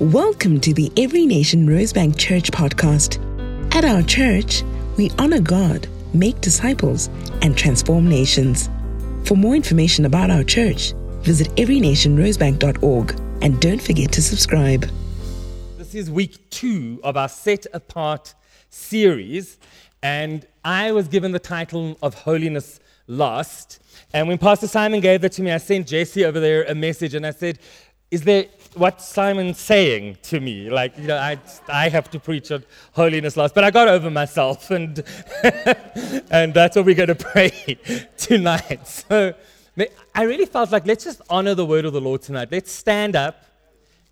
Welcome to the Every Nation Rosebank Church podcast. At our church, we honor God, make disciples, and transform nations. For more information about our church, visit everynationrosebank.org and don't forget to subscribe. This is week two of our Set Apart series, and I was given the title of Holiness Lost. And when Pastor Simon gave that to me, I sent Jesse over there a message and I said, Is there what Simon's saying to me? Like, you know, I, I have to preach on holiness last, But I got over myself, and, and that's what we're going to pray tonight. So I really felt like let's just honor the word of the Lord tonight. Let's stand up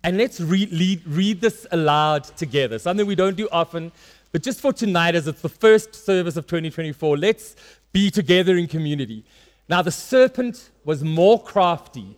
and let's read, read, read this aloud together. Something we don't do often, but just for tonight, as it's the first service of 2024, let's be together in community. Now, the serpent was more crafty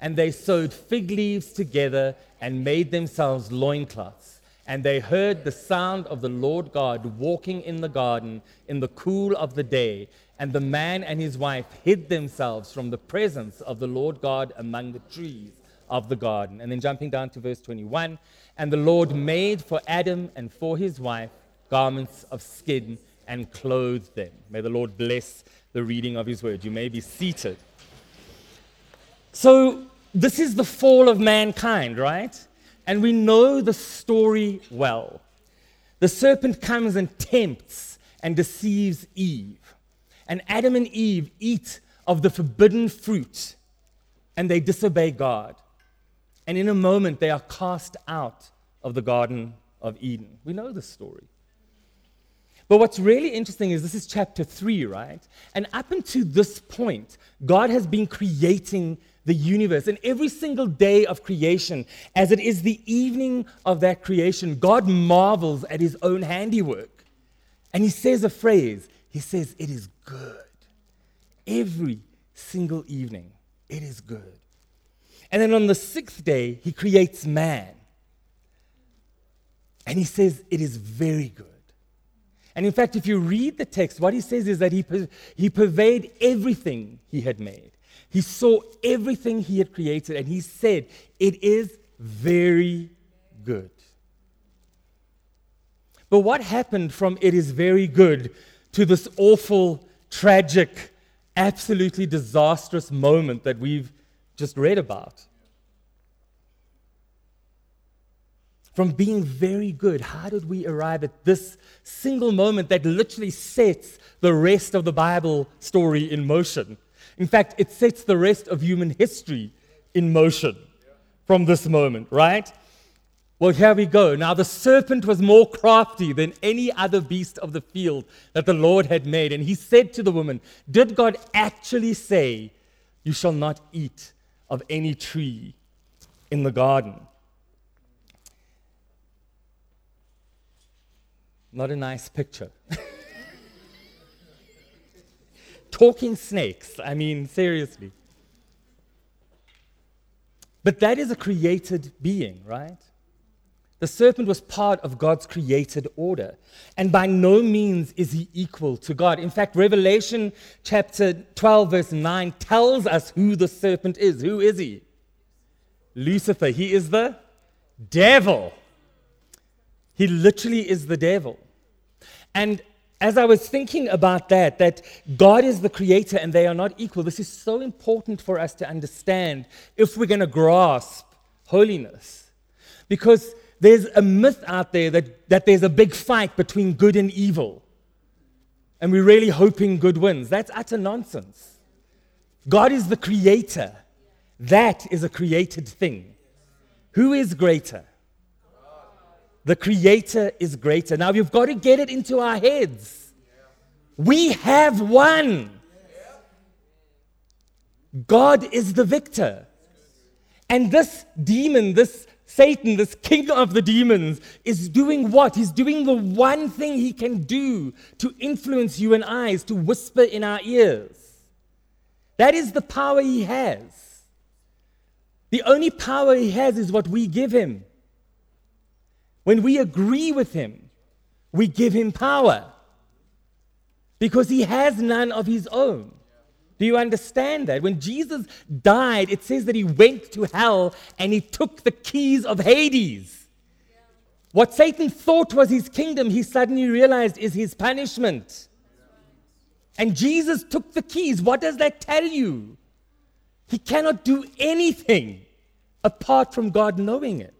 and they sewed fig leaves together and made themselves loincloths. And they heard the sound of the Lord God walking in the garden in the cool of the day. And the man and his wife hid themselves from the presence of the Lord God among the trees of the garden. And then jumping down to verse 21 And the Lord made for Adam and for his wife garments of skin and clothed them. May the Lord bless the reading of his word. You may be seated. So, this is the fall of mankind, right? And we know the story well. The serpent comes and tempts and deceives Eve. And Adam and Eve eat of the forbidden fruit and they disobey God. And in a moment, they are cast out of the Garden of Eden. We know the story. But what's really interesting is this is chapter 3, right? And up until this point, God has been creating the universe. And every single day of creation, as it is the evening of that creation, God marvels at his own handiwork. And he says a phrase He says, It is good. Every single evening, it is good. And then on the sixth day, he creates man. And he says, It is very good. And in fact, if you read the text, what he says is that he, he pervade everything he had made. He saw everything he had created and he said, It is very good. But what happened from it is very good to this awful, tragic, absolutely disastrous moment that we've just read about? From being very good, how did we arrive at this single moment that literally sets the rest of the Bible story in motion? In fact, it sets the rest of human history in motion from this moment, right? Well, here we go. Now, the serpent was more crafty than any other beast of the field that the Lord had made. And he said to the woman, Did God actually say, You shall not eat of any tree in the garden? Not a nice picture. talking snakes. I mean, seriously. But that is a created being, right? The serpent was part of God's created order. And by no means is he equal to God. In fact, Revelation chapter 12, verse 9 tells us who the serpent is. Who is he? Lucifer. He is the devil. He literally is the devil. And as I was thinking about that, that God is the creator and they are not equal, this is so important for us to understand if we're going to grasp holiness. Because there's a myth out there that, that there's a big fight between good and evil. And we're really hoping good wins. That's utter nonsense. God is the creator. That is a created thing. Who is greater? The creator is greater. Now we've got to get it into our heads. We have won. God is the victor. And this demon, this Satan, this king of the demons, is doing what? He's doing the one thing he can do to influence you and I, is to whisper in our ears. That is the power he has. The only power he has is what we give him. When we agree with him, we give him power because he has none of his own. Do you understand that? When Jesus died, it says that he went to hell and he took the keys of Hades. What Satan thought was his kingdom, he suddenly realized is his punishment. And Jesus took the keys. What does that tell you? He cannot do anything apart from God knowing it.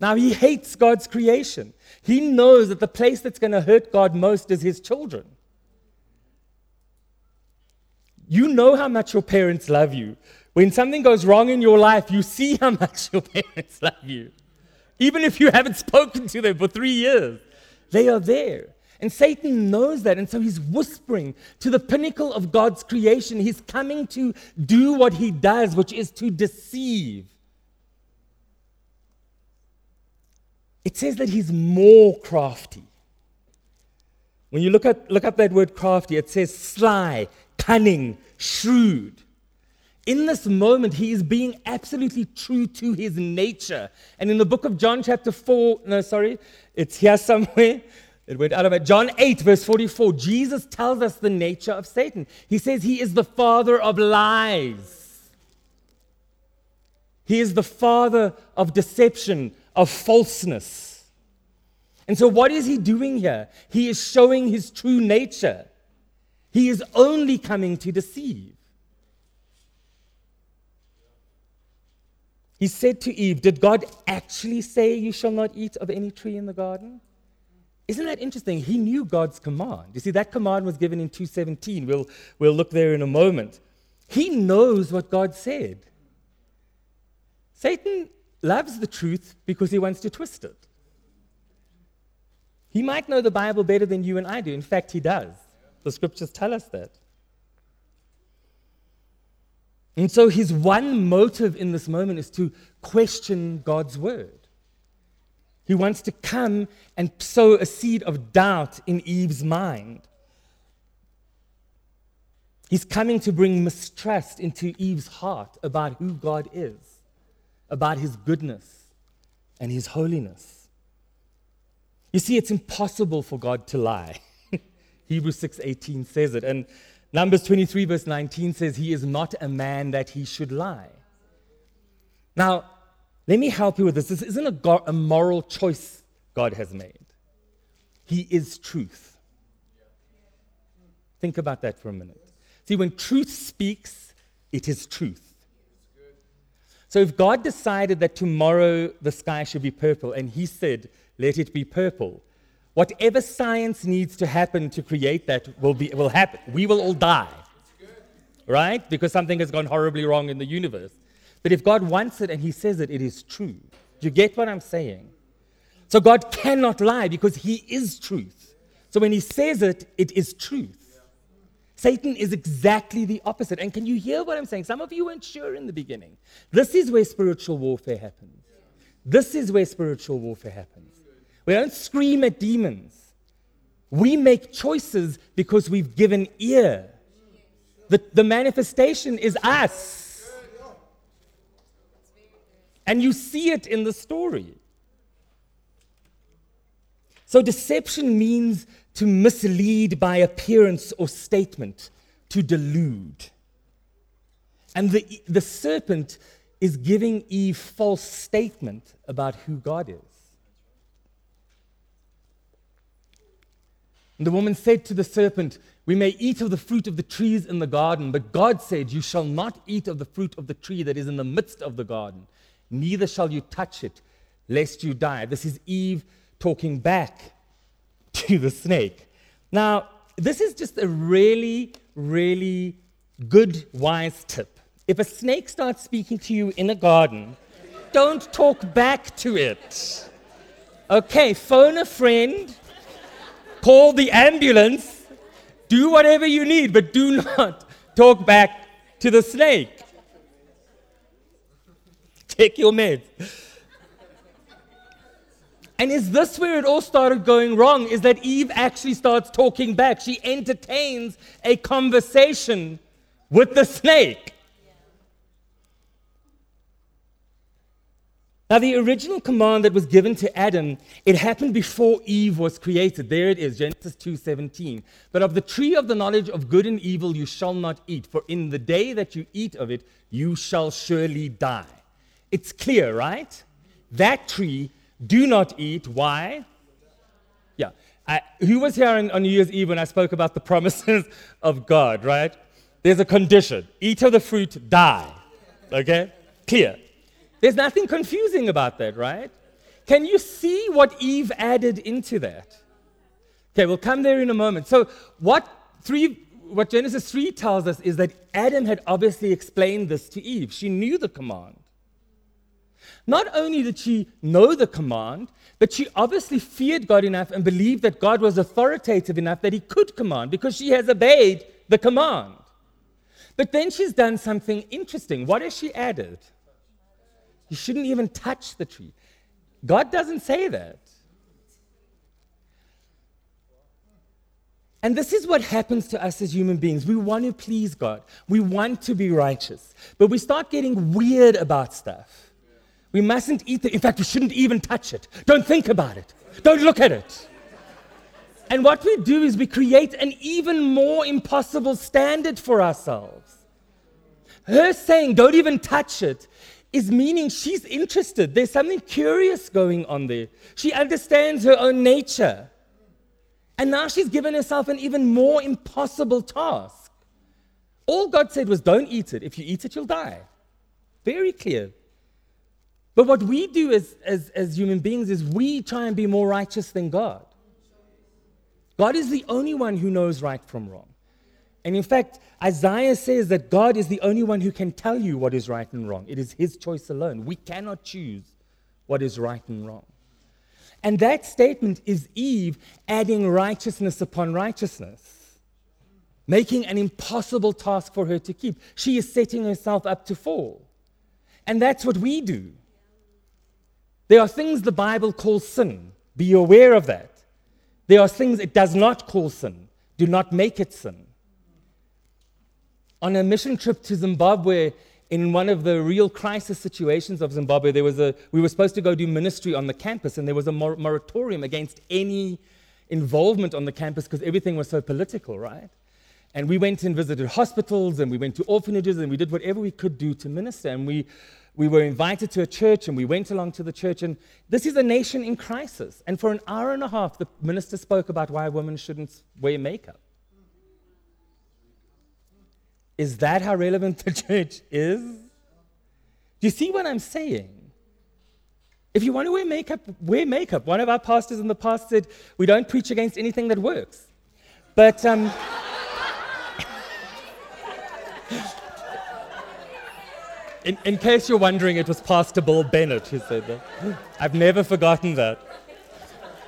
Now, he hates God's creation. He knows that the place that's going to hurt God most is his children. You know how much your parents love you. When something goes wrong in your life, you see how much your parents love you. Even if you haven't spoken to them for three years, they are there. And Satan knows that. And so he's whispering to the pinnacle of God's creation. He's coming to do what he does, which is to deceive. It says that he's more crafty. When you look, at, look up that word crafty, it says sly, cunning, shrewd. In this moment, he is being absolutely true to his nature. And in the book of John, chapter 4, no, sorry, it's here somewhere. It went out of it. John 8, verse 44, Jesus tells us the nature of Satan. He says he is the father of lies, he is the father of deception, of falseness. And so, what is he doing here? He is showing his true nature. He is only coming to deceive. He said to Eve, Did God actually say, You shall not eat of any tree in the garden? Isn't that interesting? He knew God's command. You see, that command was given in 217. We'll, we'll look there in a moment. He knows what God said. Satan loves the truth because he wants to twist it. He might know the Bible better than you and I do. In fact, he does. The scriptures tell us that. And so his one motive in this moment is to question God's word. He wants to come and sow a seed of doubt in Eve's mind. He's coming to bring mistrust into Eve's heart about who God is, about his goodness and his holiness. You see, it's impossible for God to lie. Hebrews 6:18 says it. And Numbers 23, verse 19 says, He is not a man that he should lie. Now, let me help you with this. This isn't a, a moral choice God has made, He is truth. Think about that for a minute. See, when truth speaks, it is truth. So if God decided that tomorrow the sky should be purple and He said, let it be purple, Whatever science needs to happen to create that will, be, will happen. We will all die. Right? Because something has gone horribly wrong in the universe. But if God wants it and He says it, it is true. Do you get what I'm saying? So God cannot lie because He is truth. So when He says it, it is truth. Satan is exactly the opposite. And can you hear what I'm saying? Some of you weren't sure in the beginning. This is where spiritual warfare happens. This is where spiritual warfare happens. We don't scream at demons. We make choices because we've given ear. The, the manifestation is us. And you see it in the story. So, deception means to mislead by appearance or statement, to delude. And the, the serpent is giving Eve false statement about who God is. And the woman said to the serpent, We may eat of the fruit of the trees in the garden, but God said, You shall not eat of the fruit of the tree that is in the midst of the garden. neither shall you touch it, lest you die. This is Eve talking back to the snake. Now, this is just a really, really good, wise tip. If a snake starts speaking to you in a garden, don't talk back to it. Okay, phone a friend, call the ambulance, do whatever you need, but do not talk back to the snake. Take your meds. And is this where it all started going wrong? Is that Eve actually starts talking back? She entertains a conversation with the snake. Now, the original command that was given to Adam, it happened before Eve was created. There it is, Genesis 2:17. But of the tree of the knowledge of good and evil you shall not eat, for in the day that you eat of it, you shall surely die. It's clear, right? That tree, do not eat. Why? Yeah. I, who was here on, on New Year's Eve when I spoke about the promises of God, right? There's a condition eat of the fruit, die. Okay? Clear. There's nothing confusing about that, right? Can you see what Eve added into that? Okay, we'll come there in a moment. So, what three what Genesis 3 tells us is that Adam had obviously explained this to Eve. She knew the command. Not only did she know the command, but she obviously feared God enough and believed that God was authoritative enough that he could command because she has obeyed the command. But then she's done something interesting. What has she added? You shouldn't even touch the tree. God doesn't say that. And this is what happens to us as human beings. We want to please God, we want to be righteous, but we start getting weird about stuff. We mustn't eat it. In fact, we shouldn't even touch it. Don't think about it. Don't look at it. And what we do is we create an even more impossible standard for ourselves. Her saying, don't even touch it, is meaning she's interested. There's something curious going on there. She understands her own nature. And now she's given herself an even more impossible task. All God said was, Don't eat it. If you eat it, you'll die. Very clear. But what we do as, as, as human beings is we try and be more righteous than God. God is the only one who knows right from wrong. And in fact, Isaiah says that God is the only one who can tell you what is right and wrong. It is His choice alone. We cannot choose what is right and wrong. And that statement is Eve adding righteousness upon righteousness, making an impossible task for her to keep. She is setting herself up to fall. And that's what we do. There are things the Bible calls sin. Be aware of that. There are things it does not call sin. Do not make it sin on a mission trip to Zimbabwe, in one of the real crisis situations of Zimbabwe, there was a, we were supposed to go do ministry on the campus, and there was a mor- moratorium against any involvement on the campus because everything was so political, right? And we went and visited hospitals, and we went to orphanages, and we did whatever we could do to minister. And we, we were invited to a church, and we went along to the church. And this is a nation in crisis. And for an hour and a half, the minister spoke about why women shouldn't wear makeup. Is that how relevant the church is? Do you see what I'm saying? If you want to wear makeup, wear makeup. One of our pastors in the past said, We don't preach against anything that works. But, um, in, in case you're wondering, it was Pastor Bill Bennett who said that. I've never forgotten that.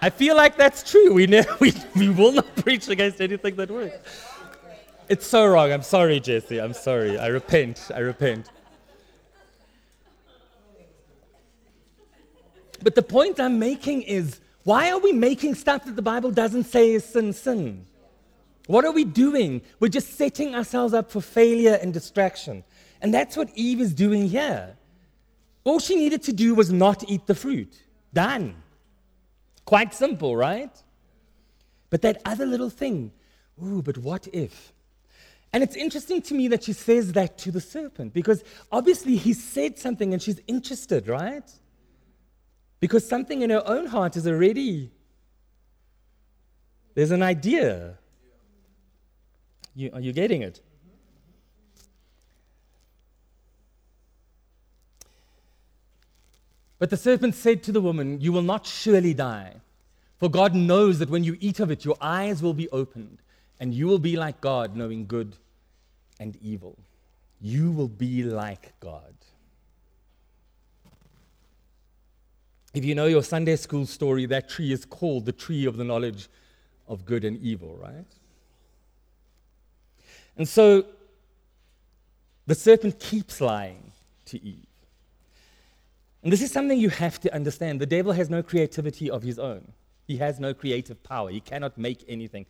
I feel like that's true. We, ne- we, we will not preach against anything that works. It's so wrong. I'm sorry, Jesse. I'm sorry. I repent. I repent. But the point I'm making is why are we making stuff that the Bible doesn't say is sin, sin? What are we doing? We're just setting ourselves up for failure and distraction. And that's what Eve is doing here. All she needed to do was not eat the fruit. Done. Quite simple, right? But that other little thing, ooh, but what if? And it's interesting to me that she says that to the serpent because obviously he said something and she's interested, right? Because something in her own heart is already, there's an idea. You, are you getting it? But the serpent said to the woman, You will not surely die. For God knows that when you eat of it, your eyes will be opened, and you will be like God, knowing good and evil. You will be like God. If you know your Sunday school story, that tree is called the tree of the knowledge of good and evil, right? And so the serpent keeps lying to Eve. And this is something you have to understand. The devil has no creativity of his own, he has no creative power. He cannot make anything.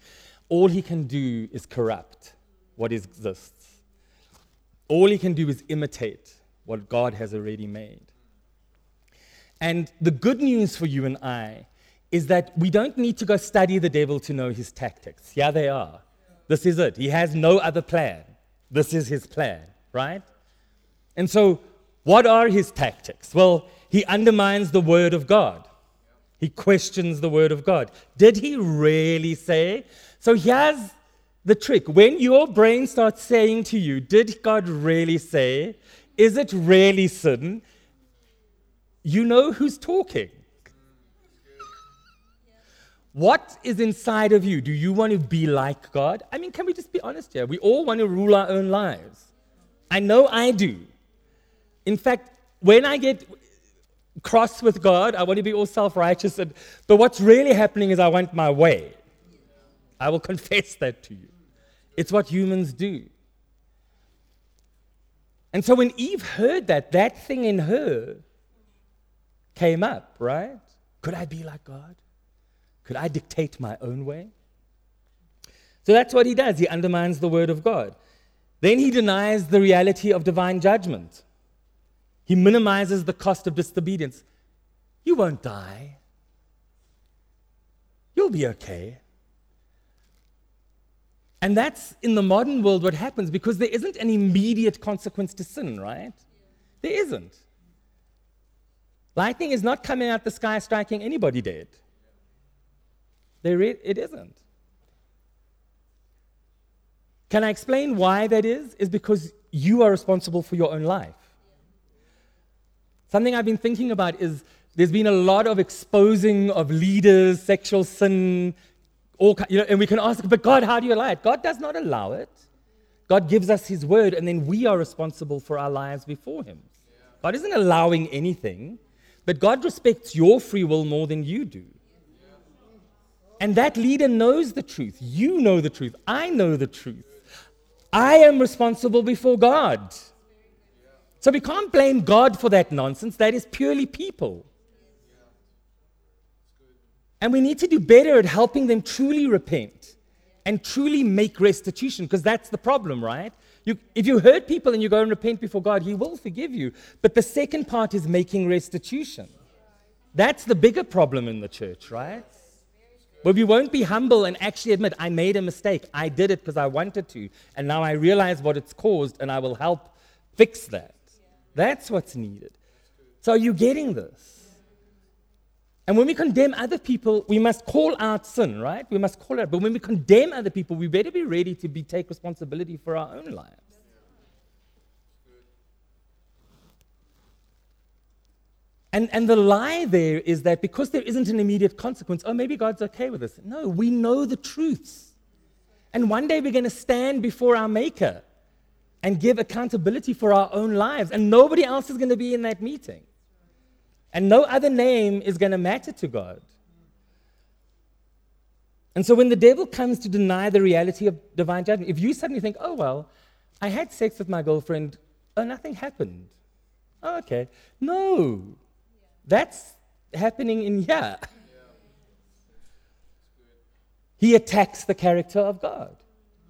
All he can do is corrupt what exists, all he can do is imitate what God has already made. And the good news for you and I is that we don't need to go study the devil to know his tactics. Yeah, they are. This is it. He has no other plan. This is his plan, right? And so, what are his tactics? Well, he undermines the word of God. He questions the word of God. Did he really say? So here's the trick. When your brain starts saying to you, Did God really say? Is it really sin? you know who's talking. What is inside of you? Do you want to be like God? I mean, can we just be honest here? We all want to rule our own lives. I know I do. In fact, when I get cross with God, I want to be all self righteous. But what's really happening is I want my way. I will confess that to you. It's what humans do. And so when Eve heard that, that thing in her came up, right? Could I be like God? Could I dictate my own way? So that's what he does. He undermines the word of God. Then he denies the reality of divine judgment. He minimizes the cost of disobedience. You won't die. You'll be okay. And that's in the modern world what happens because there isn't an immediate consequence to sin, right? There isn't. Lightning is not coming out the sky striking anybody dead. There it isn't. Can I explain why that is? Is because you are responsible for your own life. Something I've been thinking about is there's been a lot of exposing of leaders, sexual sin, all, you know, and we can ask, but God, how do you allow it? God does not allow it. God gives us His word, and then we are responsible for our lives before Him. God isn't allowing anything. But God respects your free will more than you do. And that leader knows the truth. You know the truth. I know the truth. I am responsible before God. So we can't blame God for that nonsense. That is purely people. And we need to do better at helping them truly repent and truly make restitution, because that's the problem, right? You, if you hurt people and you go and repent before God, He will forgive you. But the second part is making restitution. That's the bigger problem in the church, right? Where we won't be humble and actually admit, I made a mistake. I did it because I wanted to. And now I realize what it's caused and I will help fix that. That's what's needed. So, are you getting this? And when we condemn other people, we must call out sin, right? We must call out. But when we condemn other people, we better be ready to be, take responsibility for our own lives. And, and the lie there is that because there isn't an immediate consequence, oh, maybe God's okay with this. No, we know the truths. And one day we're going to stand before our Maker and give accountability for our own lives. And nobody else is going to be in that meeting. And no other name is going to matter to God. And so when the devil comes to deny the reality of divine judgment, if you suddenly think, oh, well, I had sex with my girlfriend, oh, nothing happened. Oh, okay. No, that's happening in here. He attacks the character of God.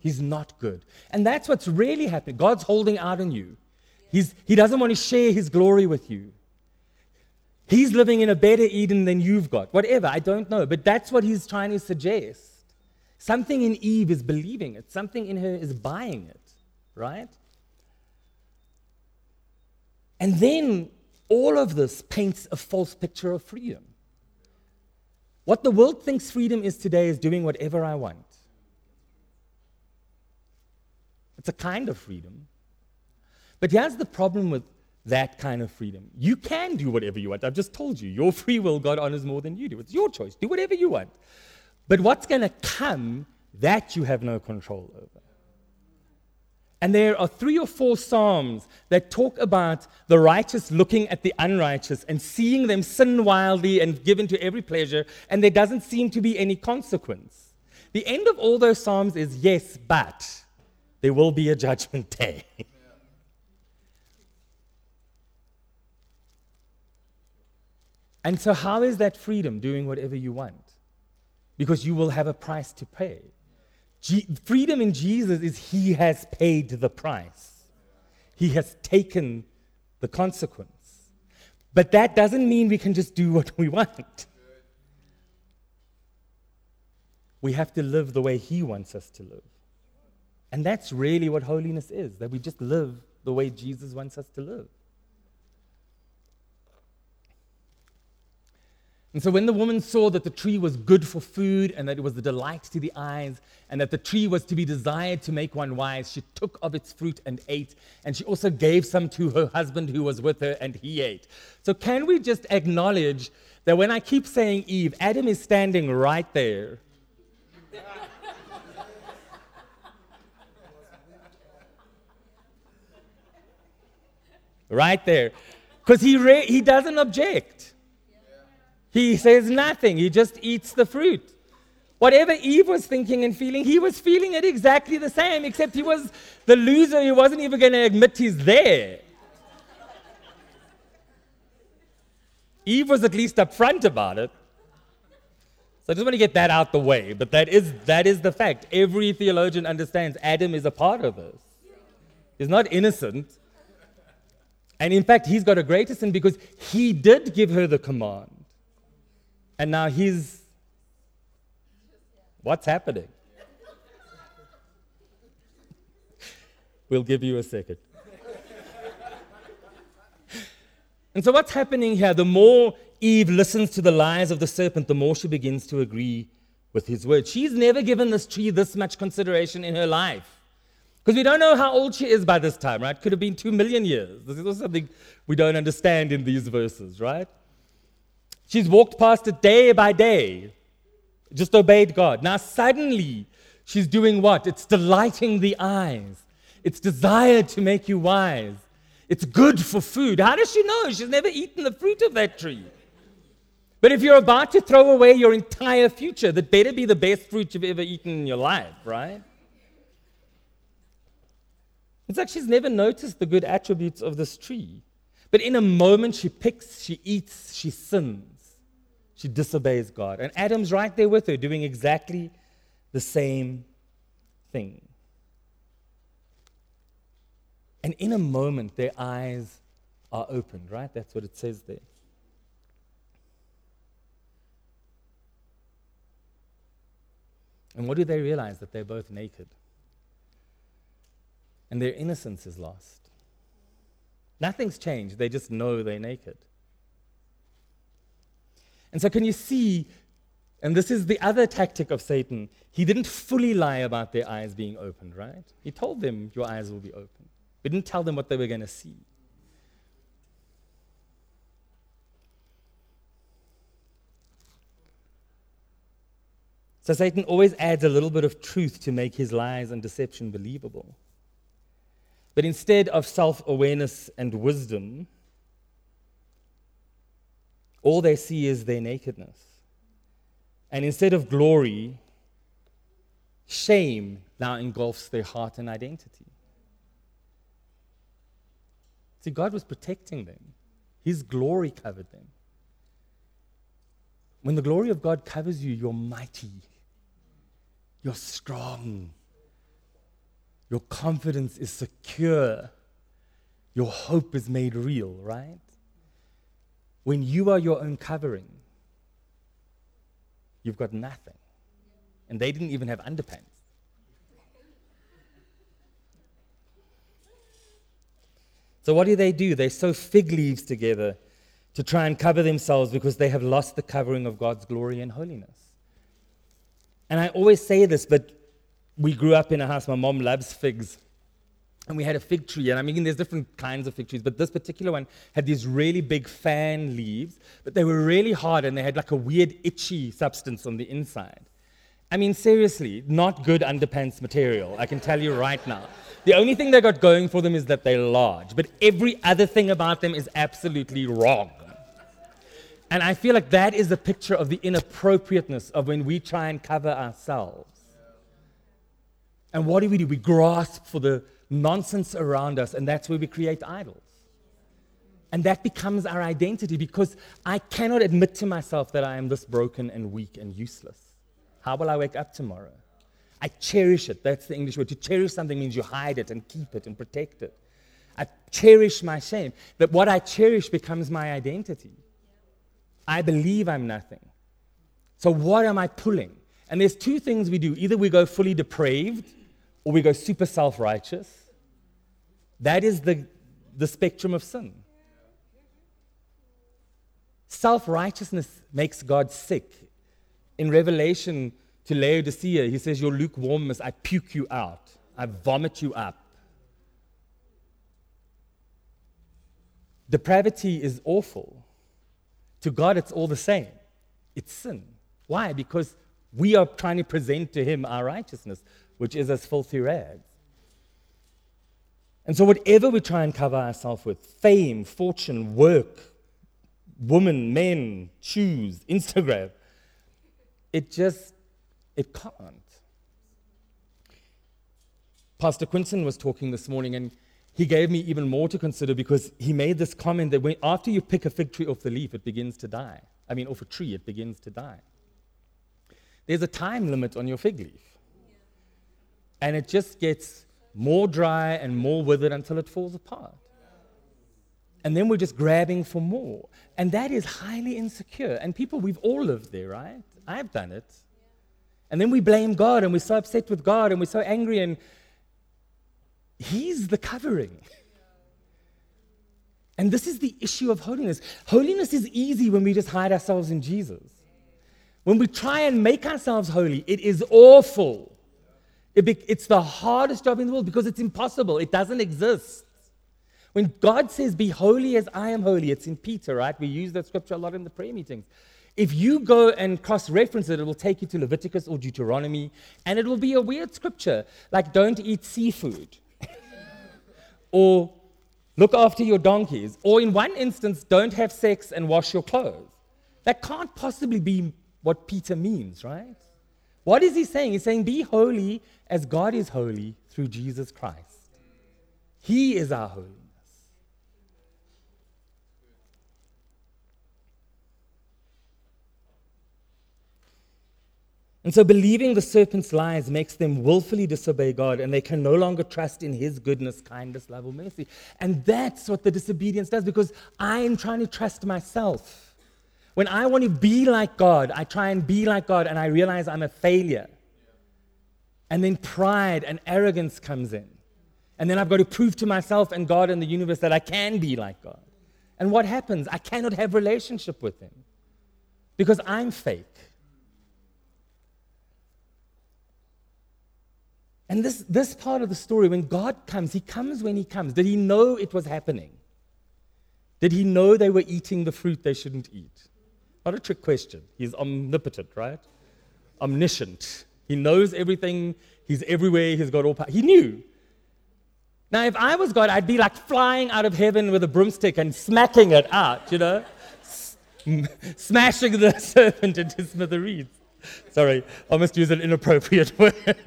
He's not good. And that's what's really happening. God's holding out on you. He's, he doesn't want to share his glory with you. He's living in a better Eden than you've got. Whatever, I don't know. But that's what he's trying to suggest. Something in Eve is believing it, something in her is buying it, right? And then all of this paints a false picture of freedom. What the world thinks freedom is today is doing whatever I want. It's a kind of freedom. But here's the problem with that kind of freedom. You can do whatever you want. I've just told you, your free will, God honors more than you do. It's your choice. Do whatever you want. But what's going to come, that you have no control over. And there are three or four Psalms that talk about the righteous looking at the unrighteous and seeing them sin wildly and given to every pleasure, and there doesn't seem to be any consequence. The end of all those Psalms is yes, but there will be a judgment day. And so, how is that freedom doing whatever you want? Because you will have a price to pay. G- freedom in Jesus is He has paid the price, He has taken the consequence. But that doesn't mean we can just do what we want. We have to live the way He wants us to live. And that's really what holiness is that we just live the way Jesus wants us to live. And so when the woman saw that the tree was good for food and that it was a delight to the eyes and that the tree was to be desired to make one wise, she took of its fruit and ate. And she also gave some to her husband who was with her and he ate. So can we just acknowledge that when I keep saying Eve, Adam is standing right there. Right there. Because he, re- he doesn't object. He says nothing, he just eats the fruit. Whatever Eve was thinking and feeling, he was feeling it exactly the same, except he was the loser He wasn't even going to admit he's there. Eve was at least upfront about it. So I just want to get that out the way, but that is, that is the fact. Every theologian understands Adam is a part of this. He's not innocent. And in fact, he's got a greater sin because he did give her the command. And now he's. What's happening? We'll give you a second. and so, what's happening here? The more Eve listens to the lies of the serpent, the more she begins to agree with his word. She's never given this tree this much consideration in her life. Because we don't know how old she is by this time, right? Could have been two million years. This is also something we don't understand in these verses, right? She's walked past it day by day, just obeyed God. Now, suddenly, she's doing what? It's delighting the eyes, it's desired to make you wise. It's good for food. How does she know? She's never eaten the fruit of that tree. But if you're about to throw away your entire future, that better be the best fruit you've ever eaten in your life, right? It's like she's never noticed the good attributes of this tree. But in a moment, she picks, she eats, she sins. She disobeys God. And Adam's right there with her, doing exactly the same thing. And in a moment, their eyes are opened, right? That's what it says there. And what do they realize? That they're both naked. And their innocence is lost. Nothing's changed, they just know they're naked. And so, can you see? And this is the other tactic of Satan. He didn't fully lie about their eyes being opened, right? He told them, Your eyes will be open. He didn't tell them what they were going to see. So Satan always adds a little bit of truth to make his lies and deception believable. But instead of self awareness and wisdom, all they see is their nakedness. And instead of glory, shame now engulfs their heart and identity. See, God was protecting them, His glory covered them. When the glory of God covers you, you're mighty, you're strong, your confidence is secure, your hope is made real, right? When you are your own covering, you've got nothing. And they didn't even have underpants. So, what do they do? They sew fig leaves together to try and cover themselves because they have lost the covering of God's glory and holiness. And I always say this, but we grew up in a house, my mom loves figs. and we had a fig tree. And I mean, there's different kinds of fig trees, but this particular one had these really big fan leaves, but they were really hard and they had like a weird itchy substance on the inside. I mean, seriously, not good underpants material, I can tell you right now. The only thing they got going for them is that they're large, but every other thing about them is absolutely wrong. And I feel like that is a picture of the inappropriateness of when we try and cover ourselves. And what do we do? We grasp for the nonsense around us, and that's where we create idols. And that becomes our identity because I cannot admit to myself that I am this broken and weak and useless. How will I wake up tomorrow? I cherish it. That's the English word. To cherish something means you hide it and keep it and protect it. I cherish my shame. That what I cherish becomes my identity. I believe I'm nothing. So, what am I pulling? And there's two things we do either we go fully depraved or we go super self righteous. That is the, the spectrum of sin. Self righteousness makes God sick. In Revelation to Laodicea, he says, Your lukewarmness, I puke you out, I vomit you up. Depravity is awful. To God, it's all the same. It's sin. Why? Because we are trying to present to Him our righteousness, which is as filthy rags. And so, whatever we try and cover ourselves with fame, fortune, work, women, men, shoes, Instagram it just, it can't. Pastor Quinton was talking this morning and he gave me even more to consider because he made this comment that when, after you pick a fig tree off the leaf, it begins to die. I mean, off a tree, it begins to die. There's a time limit on your fig leaf. And it just gets more dry and more withered until it falls apart. And then we're just grabbing for more. And that is highly insecure. And people, we've all lived there, right? I've done it. And then we blame God and we're so upset with God and we're so angry, and He's the covering. And this is the issue of holiness. Holiness is easy when we just hide ourselves in Jesus. When we try and make ourselves holy, it is awful. It be, it's the hardest job in the world because it's impossible. It doesn't exist. When God says, Be holy as I am holy, it's in Peter, right? We use that scripture a lot in the prayer meetings. If you go and cross reference it, it will take you to Leviticus or Deuteronomy, and it will be a weird scripture, like don't eat seafood, or look after your donkeys, or in one instance, don't have sex and wash your clothes. That can't possibly be what Peter means, right? What is he saying? He's saying, Be holy as God is holy through Jesus Christ. He is our holiness. And so believing the serpent's lies makes them willfully disobey God, and they can no longer trust in his goodness, kindness, love, or mercy. And that's what the disobedience does because I am trying to trust myself. When I want to be like God, I try and be like God and I realize I'm a failure. And then pride and arrogance comes in. And then I've got to prove to myself and God and the universe that I can be like God. And what happens? I cannot have relationship with him because I'm fake. And this, this part of the story, when God comes, He comes when He comes. Did He know it was happening? Did He know they were eating the fruit they shouldn't eat? Not a trick question. He's omnipotent, right? Omniscient. He knows everything. He's everywhere. He's got all power. He knew. Now, if I was God, I'd be like flying out of heaven with a broomstick and smacking it out, you know? smashing the serpent into smithereens. Sorry, I must use an inappropriate word.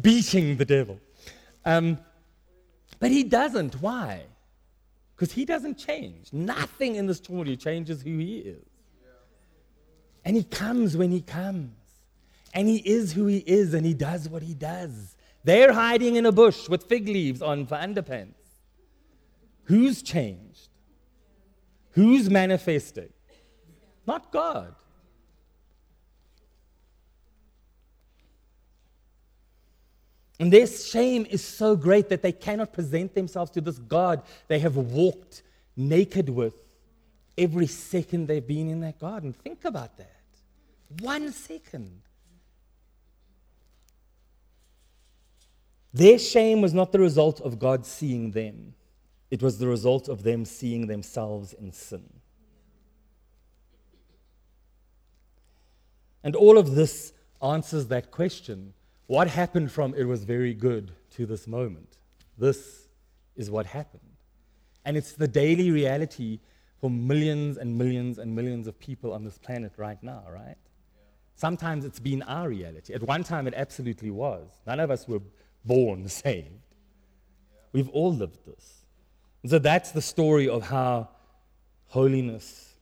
Beating the devil. Um, but he doesn't. Why? Because he doesn't change. Nothing in this story changes who he is. And he comes when he comes. And he is who he is and he does what he does. They're hiding in a bush with fig leaves on for underpants. Who's changed? Who's manifesting? Not God. And their shame is so great that they cannot present themselves to this God they have walked naked with every second they've been in that garden. Think about that. One second. Their shame was not the result of God seeing them, it was the result of them seeing themselves in sin. And all of this answers that question what happened from it was very good to this moment? This is what happened. And it's the daily reality for millions and millions and millions of people on this planet right now, right? Sometimes it's been our reality. At one time, it absolutely was. None of us were born saved. We've all lived this. And so that's the story of how holiness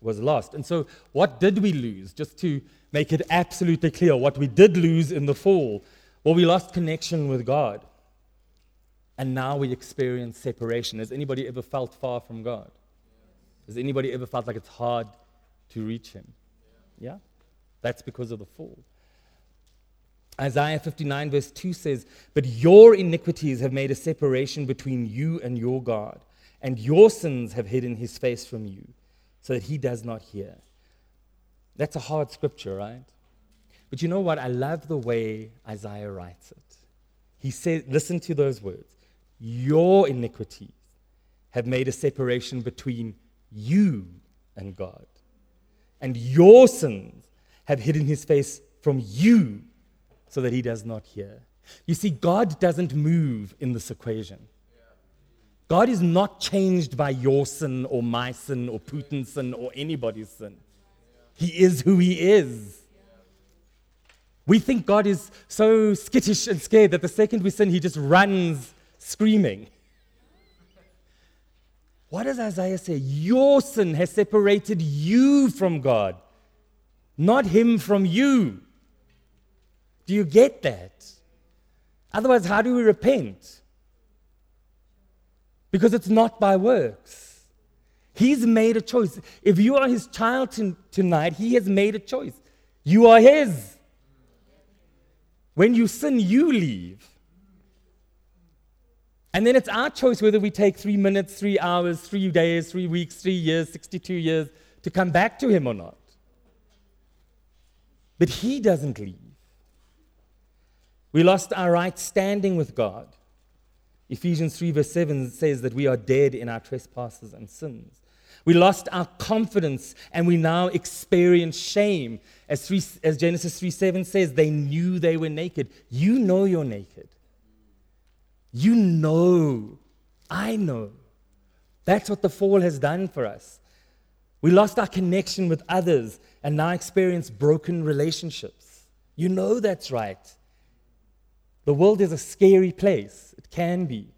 was lost. And so, what did we lose? Just to make it absolutely clear, what we did lose in the fall, well, we lost connection with God. And now we experience separation. Has anybody ever felt far from God? Has anybody ever felt like it's hard to reach Him? Yeah? That's because of the fall. Isaiah 59, verse 2 says, But your iniquities have made a separation between you and your God, and your sins have hidden his face from you, so that he does not hear. That's a hard scripture, right? But you know what? I love the way Isaiah writes it. He says, Listen to those words. Your iniquities have made a separation between you and God, and your sins have hidden his face from you so that he does not hear. You see, God doesn't move in this equation. God is not changed by your sin or my sin or Putin's sin or anybody's sin. He is who he is. We think God is so skittish and scared that the second we sin, he just runs screaming. What does Isaiah say? Your sin has separated you from God, not him from you. Do you get that? Otherwise, how do we repent? Because it's not by works. He's made a choice. If you are his child t- tonight, he has made a choice. You are his. When you sin, you leave. And then it's our choice whether we take three minutes, three hours, three days, three weeks, three years, 62 years to come back to him or not. But he doesn't leave. We lost our right standing with God. Ephesians 3, verse 7 says that we are dead in our trespasses and sins. We lost our confidence and we now experience shame. As, three, as Genesis 3 7 says, they knew they were naked. You know you're naked. You know. I know. That's what the fall has done for us. We lost our connection with others and now experience broken relationships. You know that's right. The world is a scary place. It can be.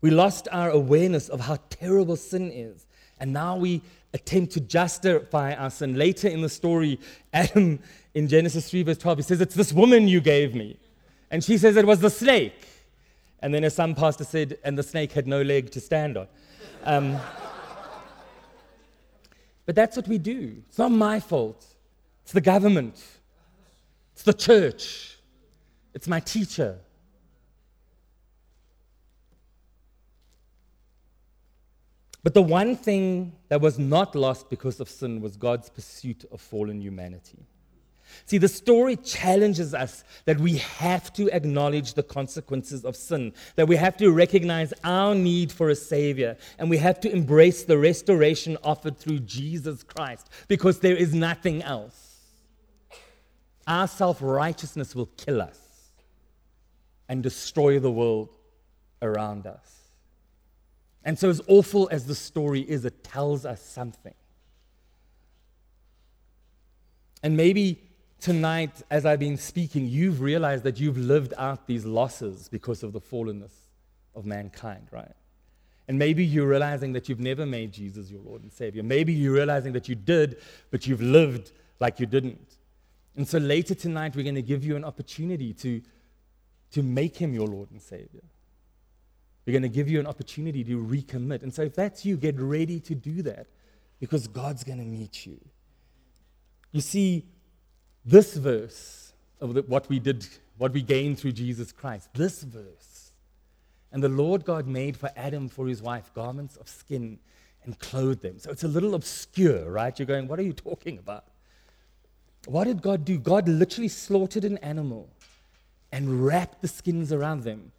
We lost our awareness of how terrible sin is. And now we attempt to justify our sin. Later in the story, Adam in Genesis 3, verse 12, he says, It's this woman you gave me. And she says it was the snake. And then, as some pastor said, and the snake had no leg to stand on. Um, but that's what we do. It's not my fault. It's the government. It's the church. It's my teacher. But the one thing that was not lost because of sin was God's pursuit of fallen humanity. See, the story challenges us that we have to acknowledge the consequences of sin, that we have to recognize our need for a Savior, and we have to embrace the restoration offered through Jesus Christ, because there is nothing else. Our self righteousness will kill us and destroy the world around us. And so, as awful as the story is, it tells us something. And maybe tonight, as I've been speaking, you've realized that you've lived out these losses because of the fallenness of mankind, right? And maybe you're realizing that you've never made Jesus your Lord and Savior. Maybe you're realizing that you did, but you've lived like you didn't. And so later tonight, we're going to give you an opportunity to to make him your Lord and Savior. We're going to give you an opportunity to recommit. And so, if that's you, get ready to do that because God's going to meet you. You see, this verse of the, what we did, what we gained through Jesus Christ, this verse, and the Lord God made for Adam, for his wife, garments of skin and clothed them. So it's a little obscure, right? You're going, what are you talking about? What did God do? God literally slaughtered an animal and wrapped the skins around them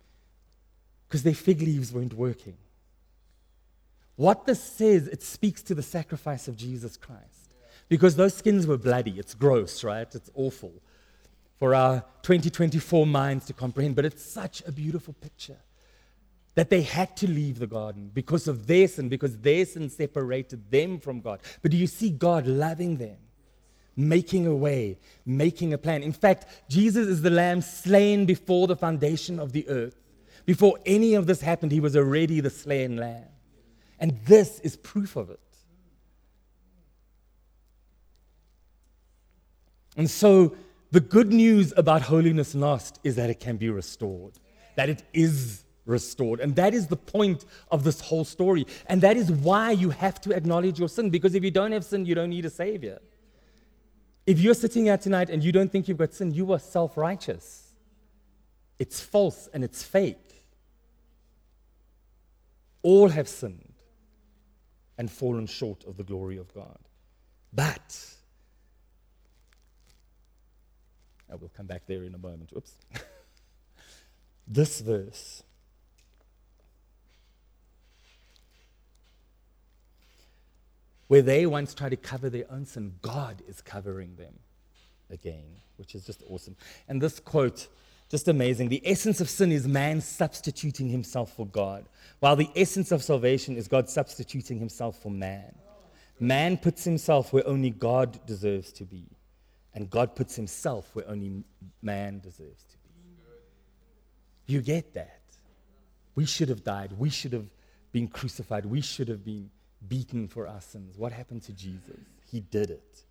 because their fig leaves weren't working. What this says, it speaks to the sacrifice of Jesus Christ. Because those skins were bloody. It's gross, right? It's awful for our 2024 minds to comprehend. But it's such a beautiful picture that they had to leave the garden because of their sin, because their sin separated them from God. But do you see God loving them? Making a way, making a plan. In fact, Jesus is the lamb slain before the foundation of the earth. Before any of this happened, he was already the slain lamb. And this is proof of it. And so, the good news about holiness lost is that it can be restored, that it is restored. And that is the point of this whole story. And that is why you have to acknowledge your sin, because if you don't have sin, you don't need a savior. If you're sitting here tonight and you don't think you've got sin, you are self righteous. It's false and it's fake. All have sinned and fallen short of the glory of God. But, I will come back there in a moment. Oops. this verse where they once tried to cover their own sin, God is covering them again, which is just awesome. And this quote just amazing. The essence of sin is man substituting himself for God, while the essence of salvation is God substituting himself for man. Man puts himself where only God deserves to be, and God puts himself where only man deserves to be. You get that? We should have died. We should have been crucified. We should have been beaten for our sins. What happened to Jesus? He did it.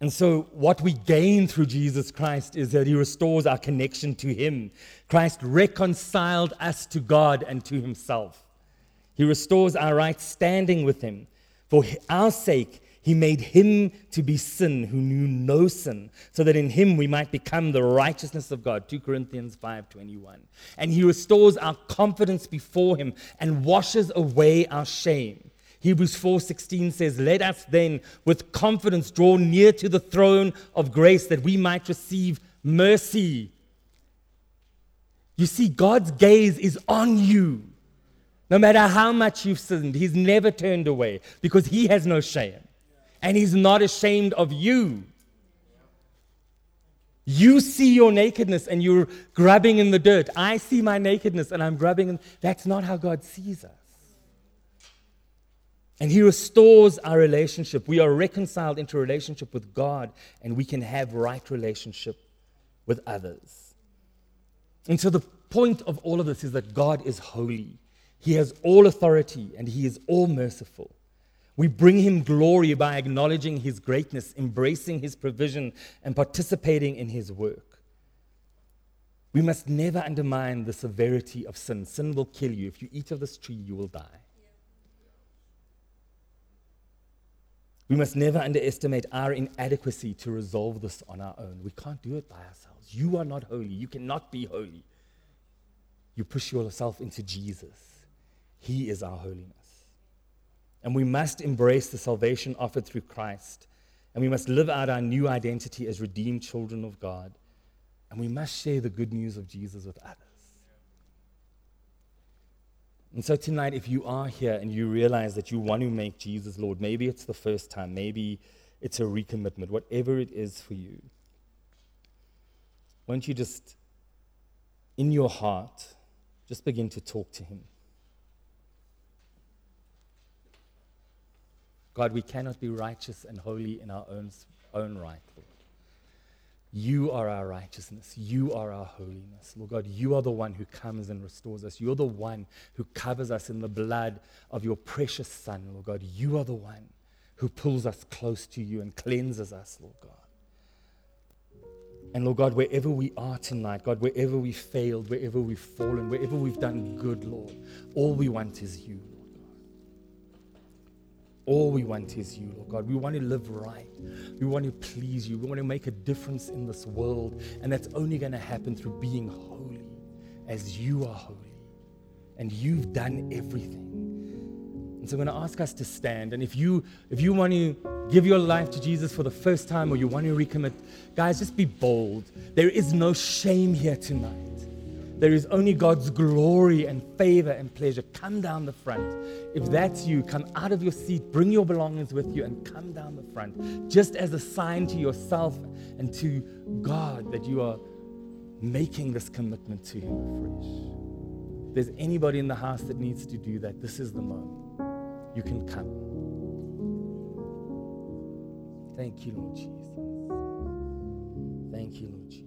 And so, what we gain through Jesus Christ is that He restores our connection to Him. Christ reconciled us to God and to Himself. He restores our right standing with Him. For our sake, He made Him to be sin who knew no sin, so that in Him we might become the righteousness of God. 2 Corinthians 5:21. And He restores our confidence before Him and washes away our shame. Hebrews 4:16 says, "Let us then with confidence draw near to the throne of grace that we might receive mercy." You see God's gaze is on you. No matter how much you've sinned, he's never turned away because he has no shame. And he's not ashamed of you. You see your nakedness and you're grubbing in the dirt. I see my nakedness and I'm grubbing in. That's not how God sees us. And He restores our relationship. We are reconciled into relationship with God, and we can have right relationship with others. And so the point of all of this is that God is holy. He has all authority and He is all merciful. We bring Him glory by acknowledging His greatness, embracing His provision, and participating in His work. We must never undermine the severity of sin. Sin will kill you. If you eat of this tree, you will die. We must never underestimate our inadequacy to resolve this on our own. We can't do it by ourselves. You are not holy. You cannot be holy. You push yourself into Jesus, He is our holiness. And we must embrace the salvation offered through Christ. And we must live out our new identity as redeemed children of God. And we must share the good news of Jesus with others. And so tonight, if you are here and you realize that you want to make Jesus Lord, maybe it's the first time, maybe it's a recommitment, whatever it is for you, won't you just, in your heart, just begin to talk to Him? God, we cannot be righteous and holy in our own, own right, Lord. You are our righteousness. You are our holiness. Lord God, you are the one who comes and restores us. You're the one who covers us in the blood of your precious Son, Lord God. You are the one who pulls us close to you and cleanses us, Lord God. And Lord God, wherever we are tonight, God, wherever we failed, wherever we've fallen, wherever we've done good, Lord, all we want is you, all we want is you, Lord God. We want to live right. We want to please you. We want to make a difference in this world. And that's only going to happen through being holy as you are holy. And you've done everything. And so I'm going to ask us to stand. And if you if you want to give your life to Jesus for the first time or you want to recommit, guys, just be bold. There is no shame here tonight. There is only God's glory and favor and pleasure. Come down the front. If that's you, come out of your seat, bring your belongings with you, and come down the front, just as a sign to yourself and to God that you are making this commitment to Him afresh. If there's anybody in the house that needs to do that, this is the moment you can come. Thank you, Lord Jesus. Thank you, Lord Jesus.